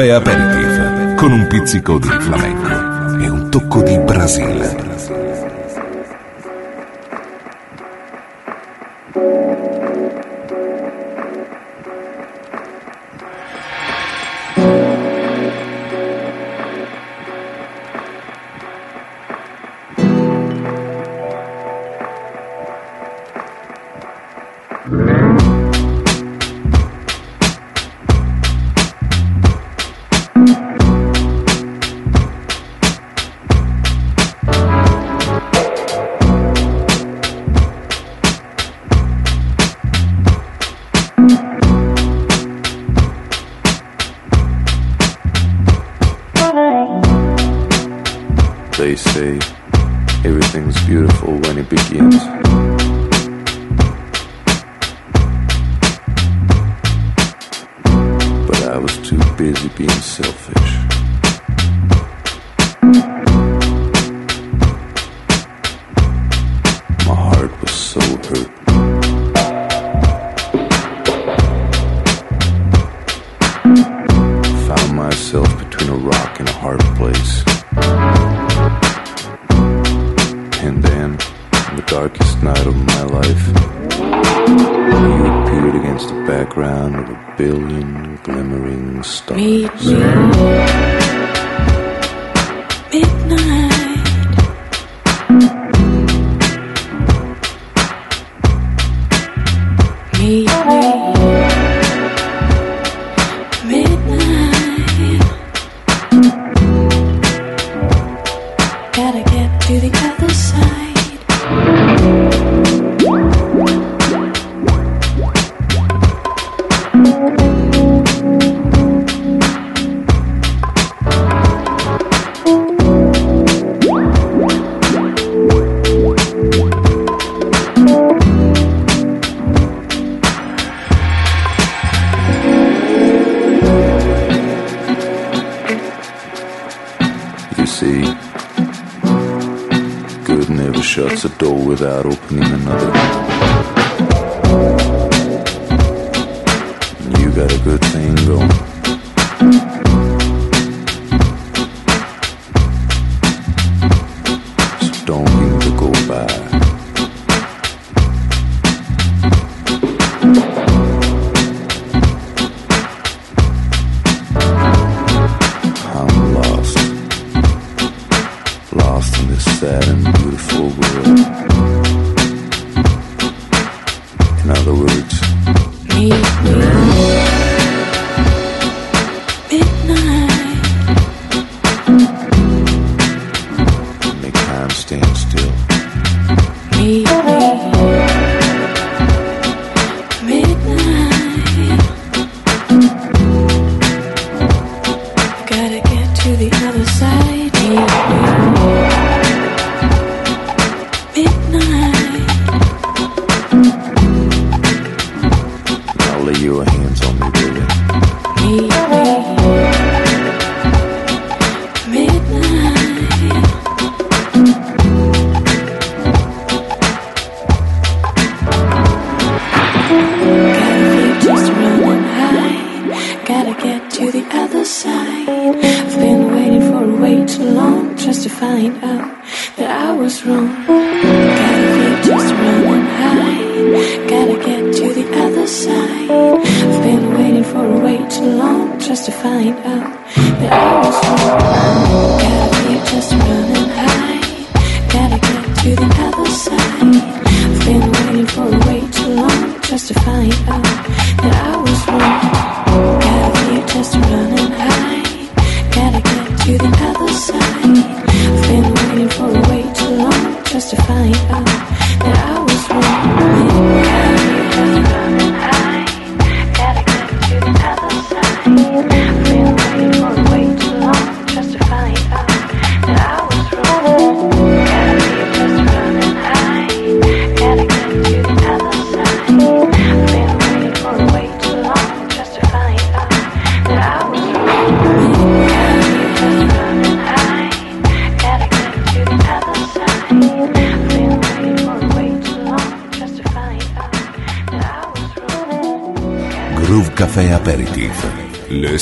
Caffè aperitivo con un pizzico di flamenco. busy being selfish. My heart was so hurt. I found myself between a rock and a hard place. And then, in the darkest night of my life, you appeared against the background of a billion stars. without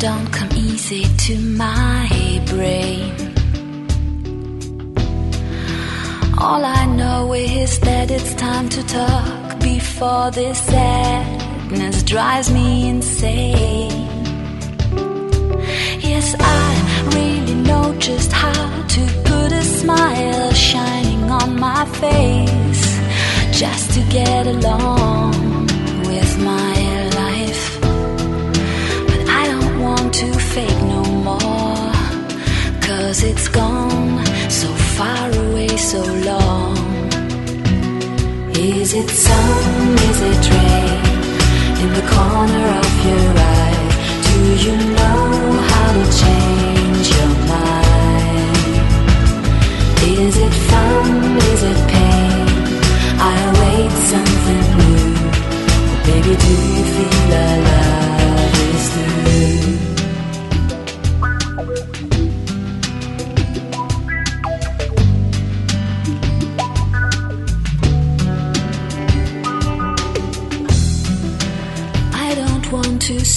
don't come easy to my brain. All I know is that it's time to talk before this sadness drives me insane. Yes, I really know just how to put a smile shining on my face just to get along with my cause it's gone so far away so long. Is it sun? Is it rain? In the corner of your eye do you know how to change your mind? Is it fun? Is it pain? I await something new. Baby do you feel alive?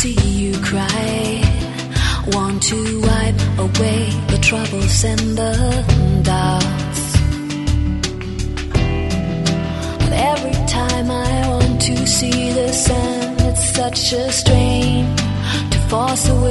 see you cry. Want to wipe away the troubles and the doubts. But every time I want to see the sun, it's such a strain to force away.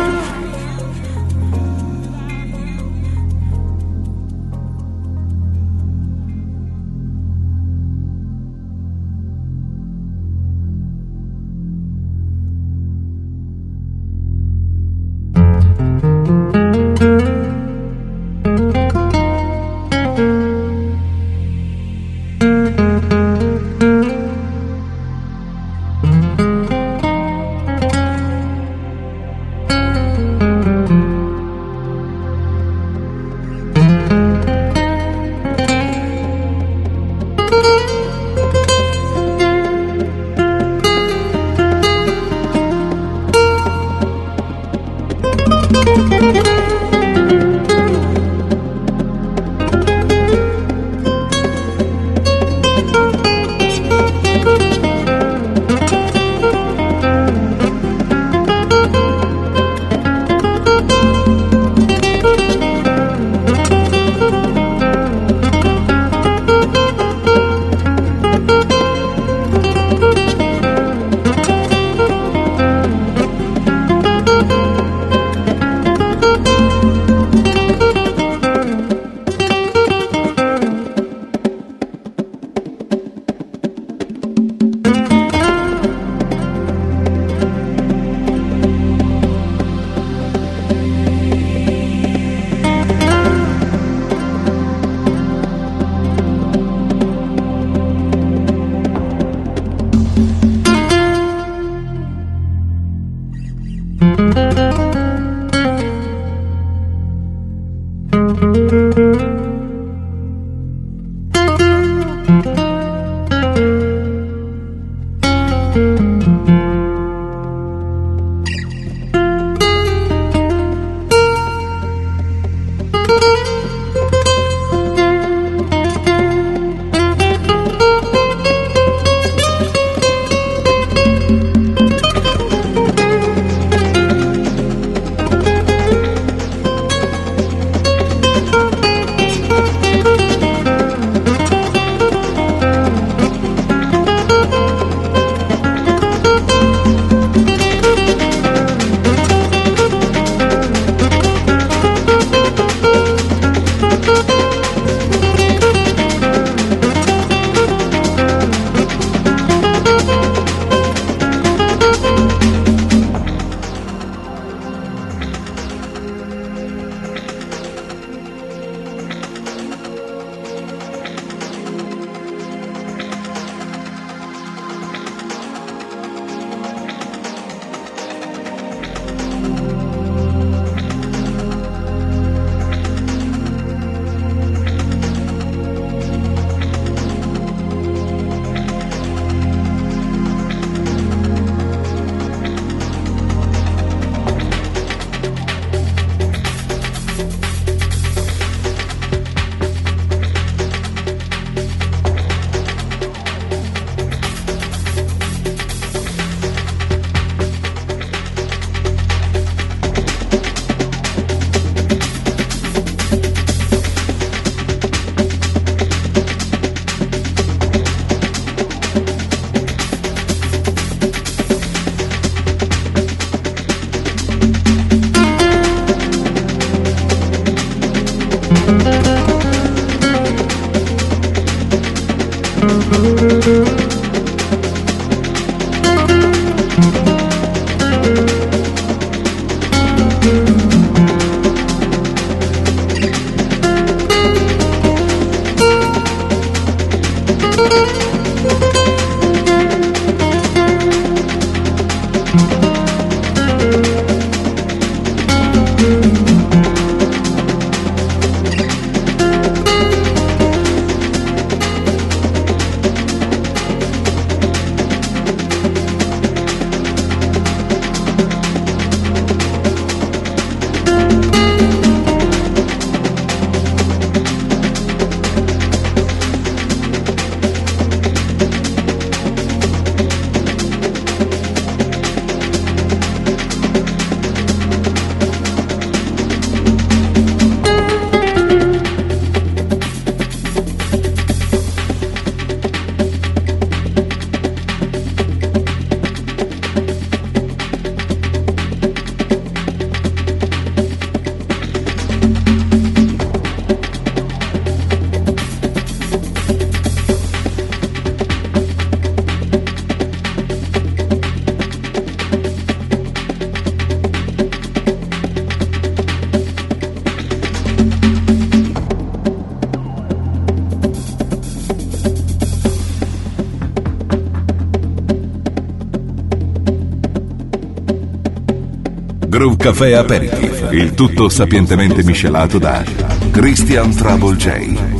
Groove Café Aperitif, il tutto sapientemente miscelato da Christian Trouble J.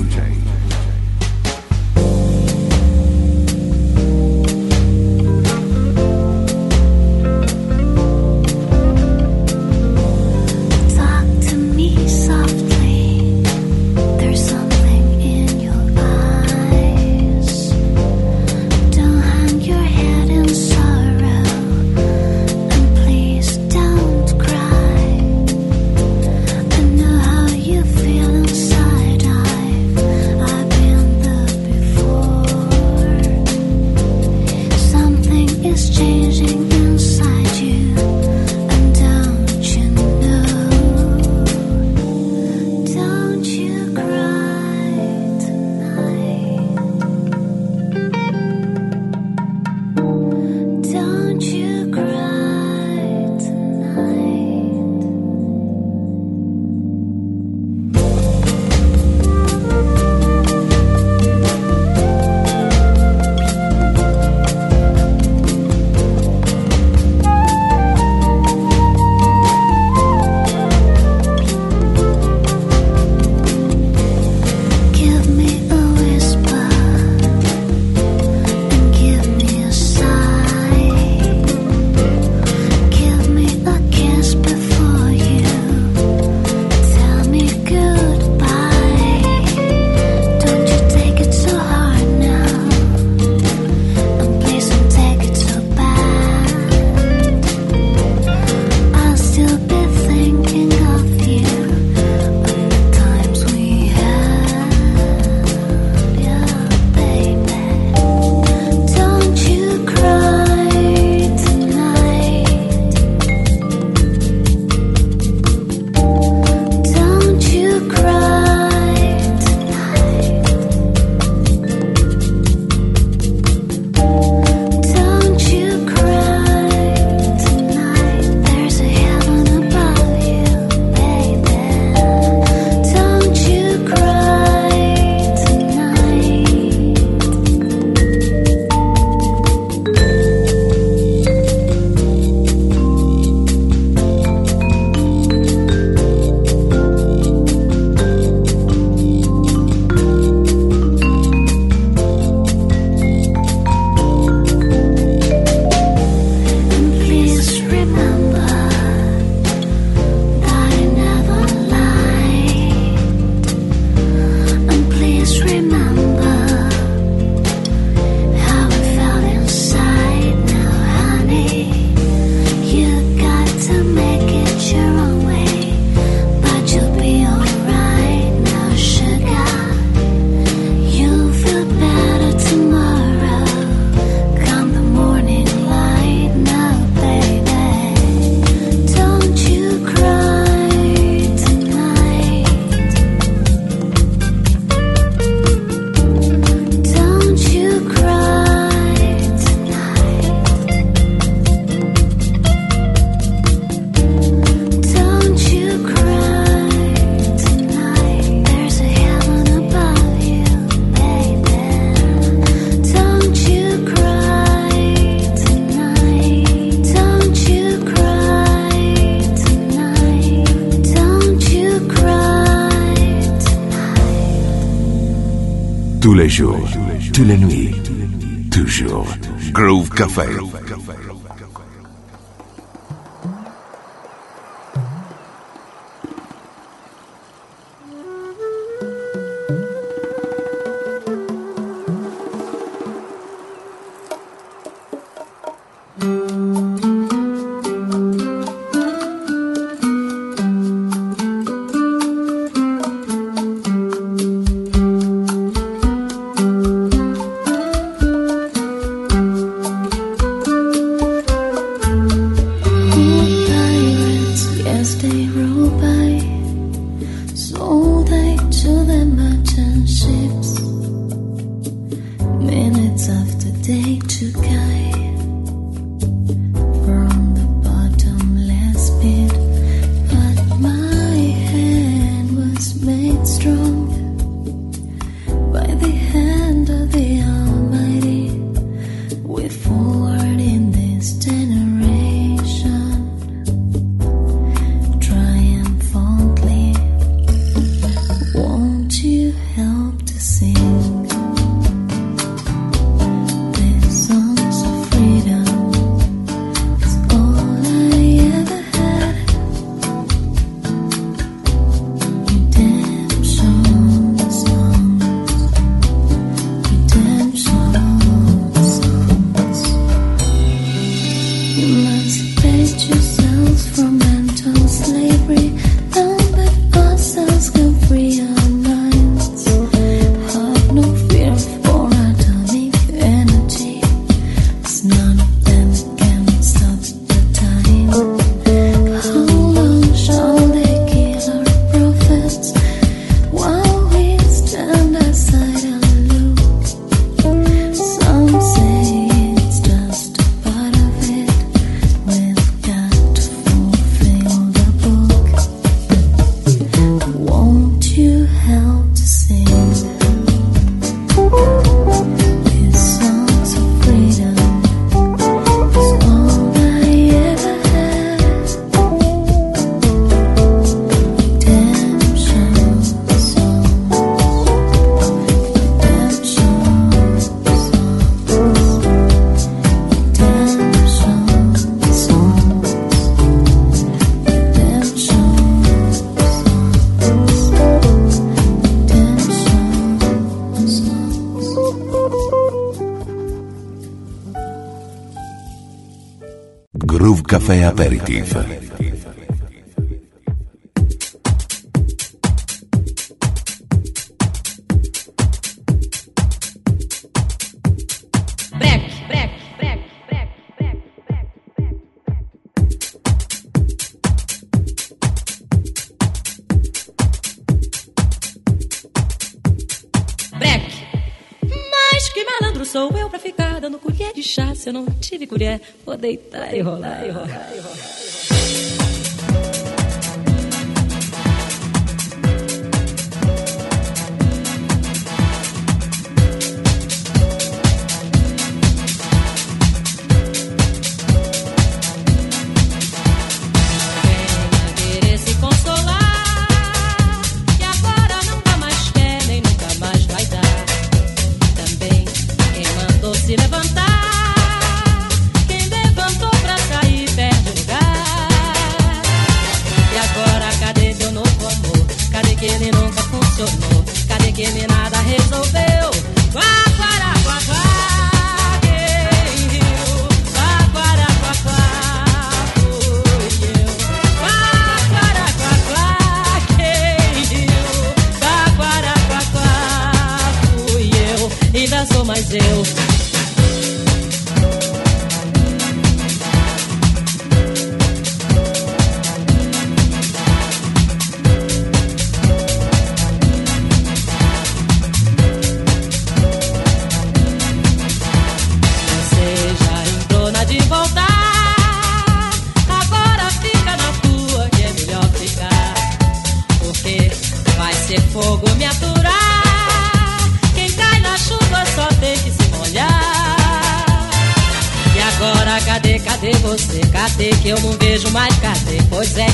café aperitivo.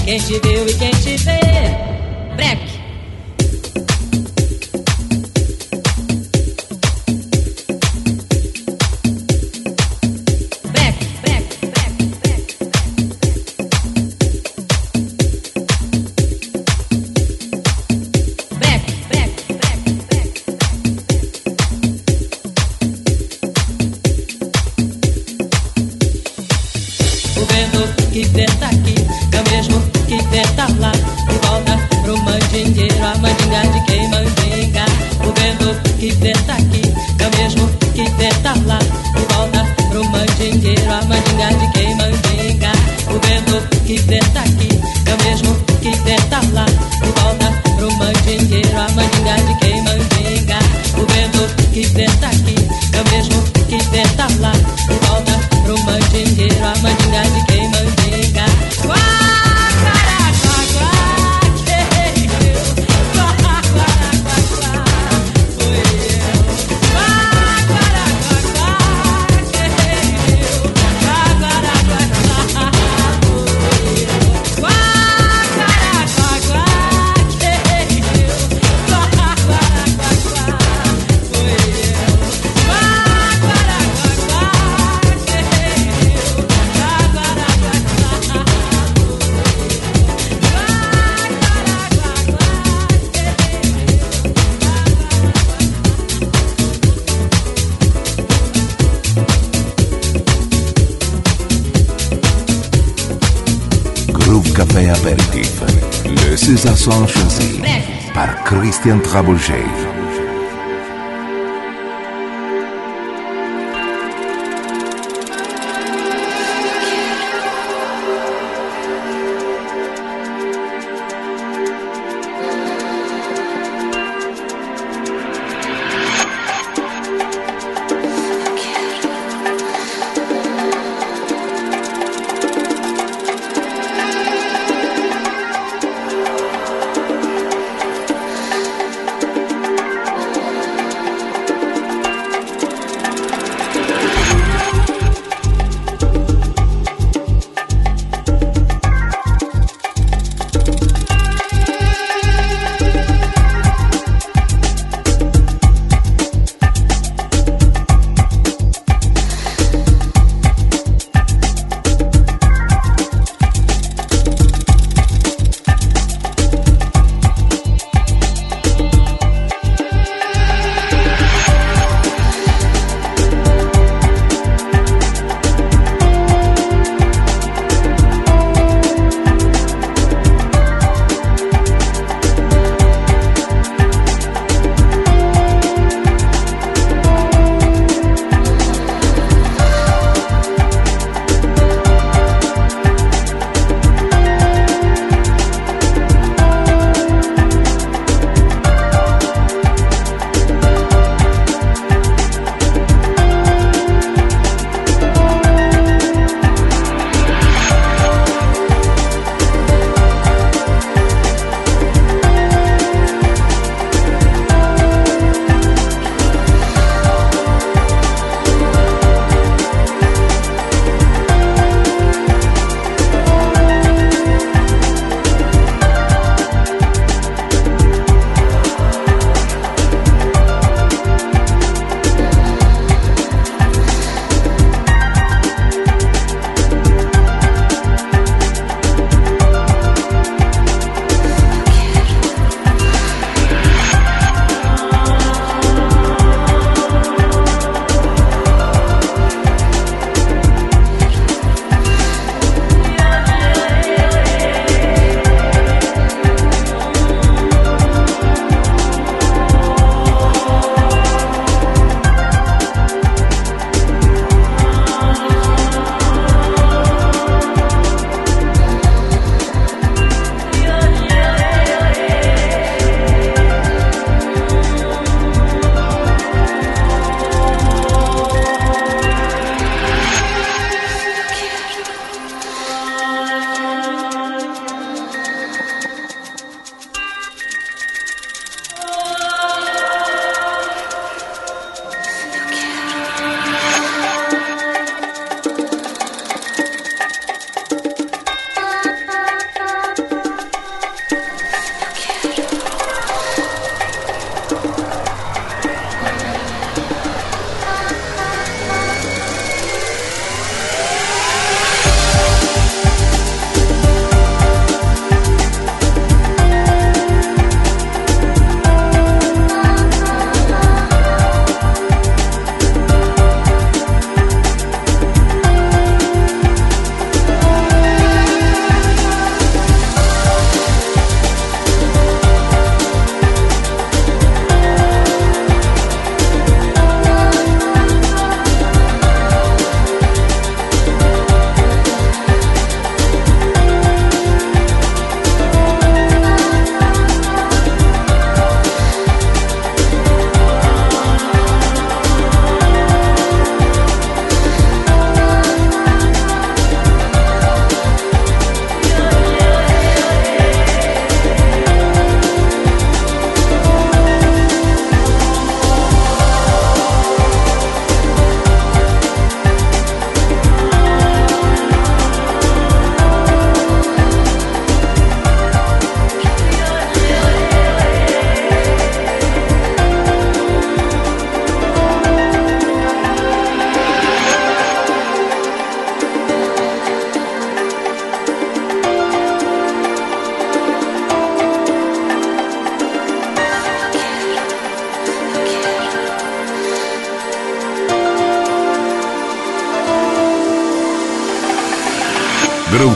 quem te deu e quem Christian Trabouget.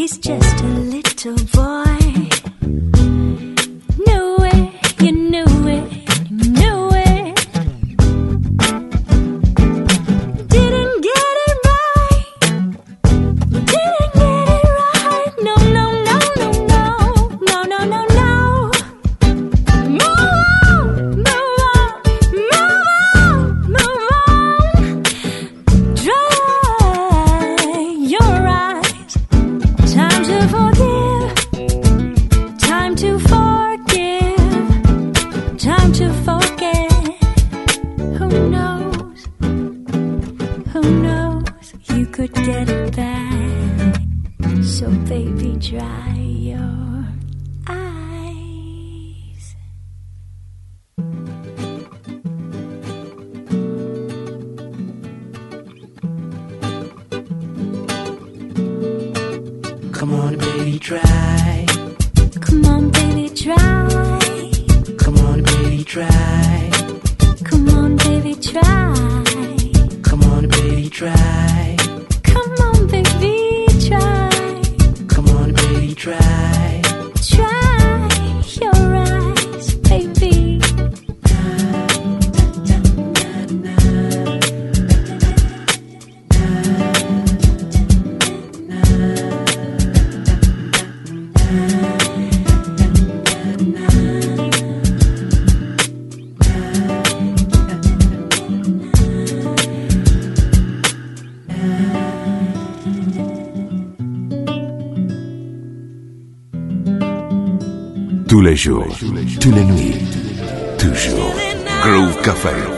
les jours, tous les nuits, toujours. Groove Café.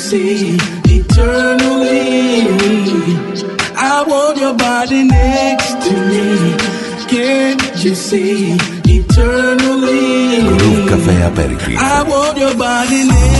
see eternally. I want your body next to me. Can't you see eternally? Cafe I want your body next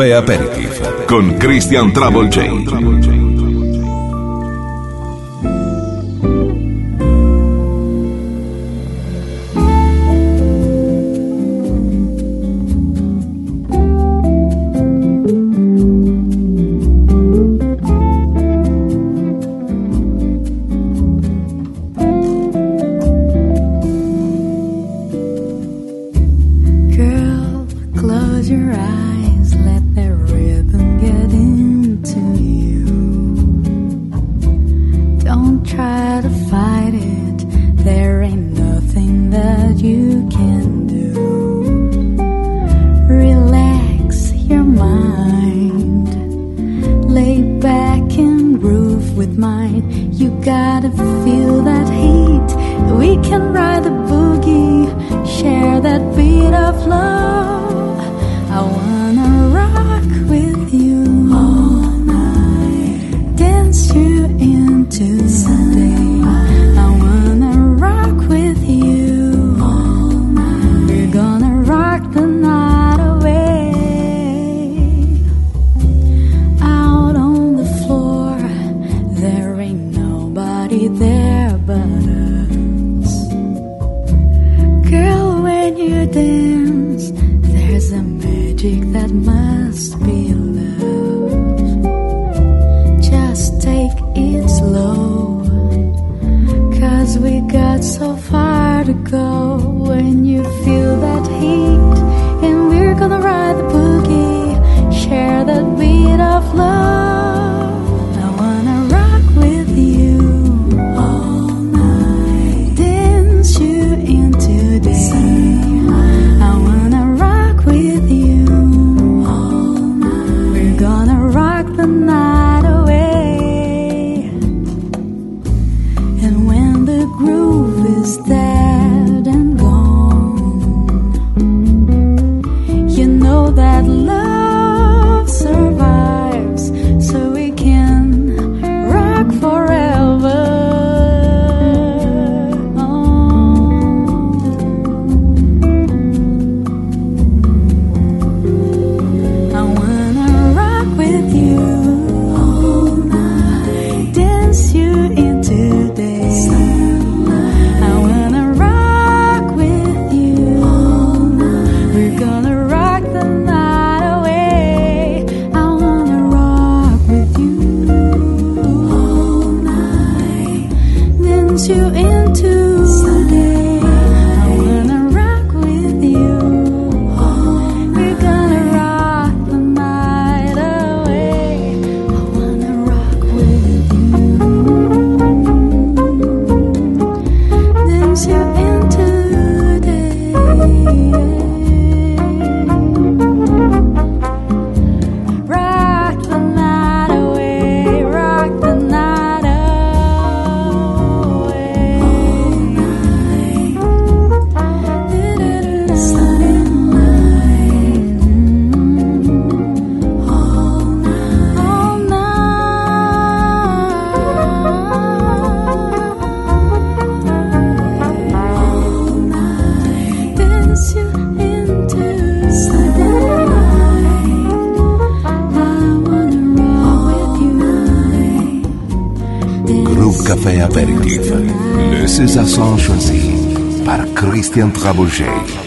Caffè Aperitif con Christian Travel J. magic that must be Vicente Rabugem.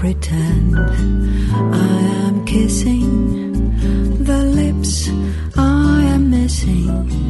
pretend I am kissing the lips I am missing.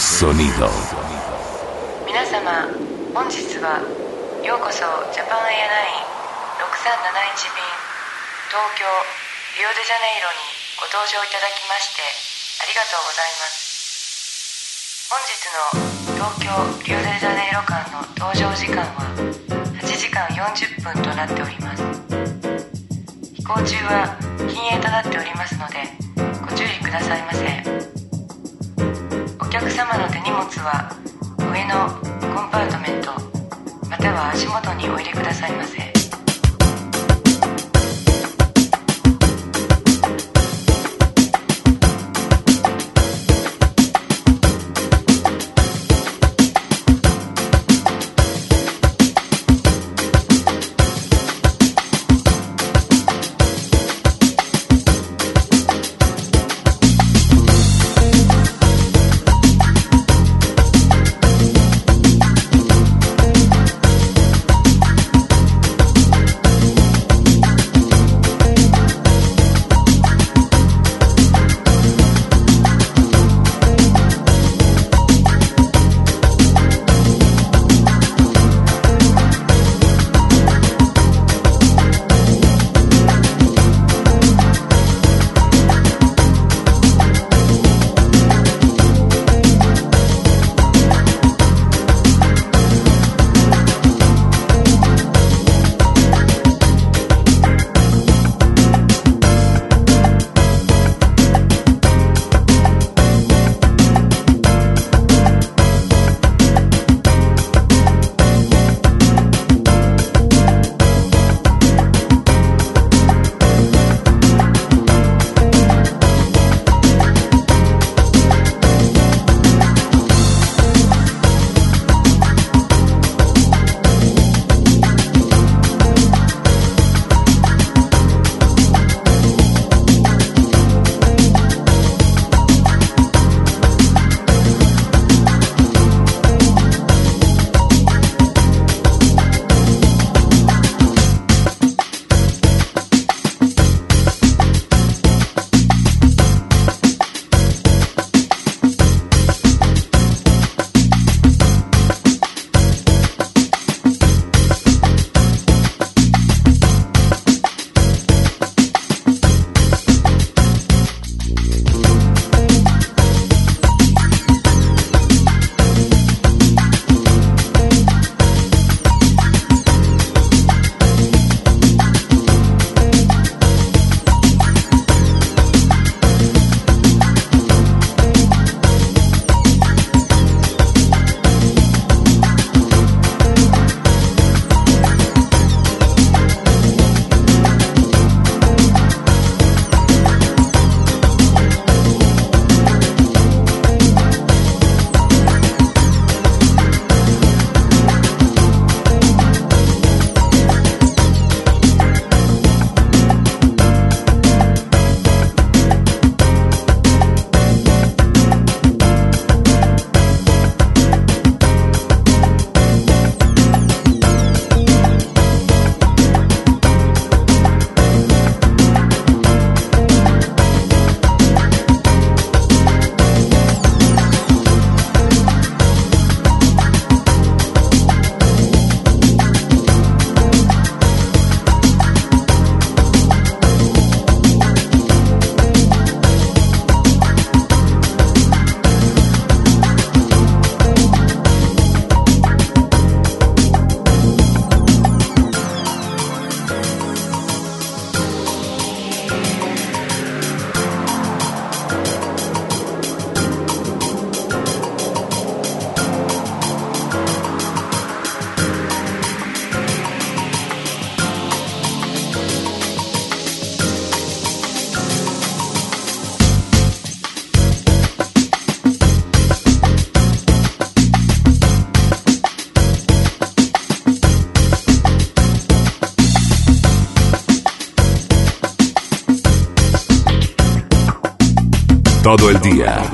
sonido. 皆様本日はようこそジャパンエアライン6371便東京リオデジャネイロにご搭乗いただきましてありがとうございます。本日の東京リオデジャネイロ間の搭乗時間は8時間40分となっております。飛行中は禁煙となっておりますのでご注意くださいませ。客様の手荷物は上のコンパートメントまたは足元にお入れくださいませ。Todo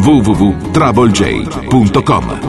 www.travelj.com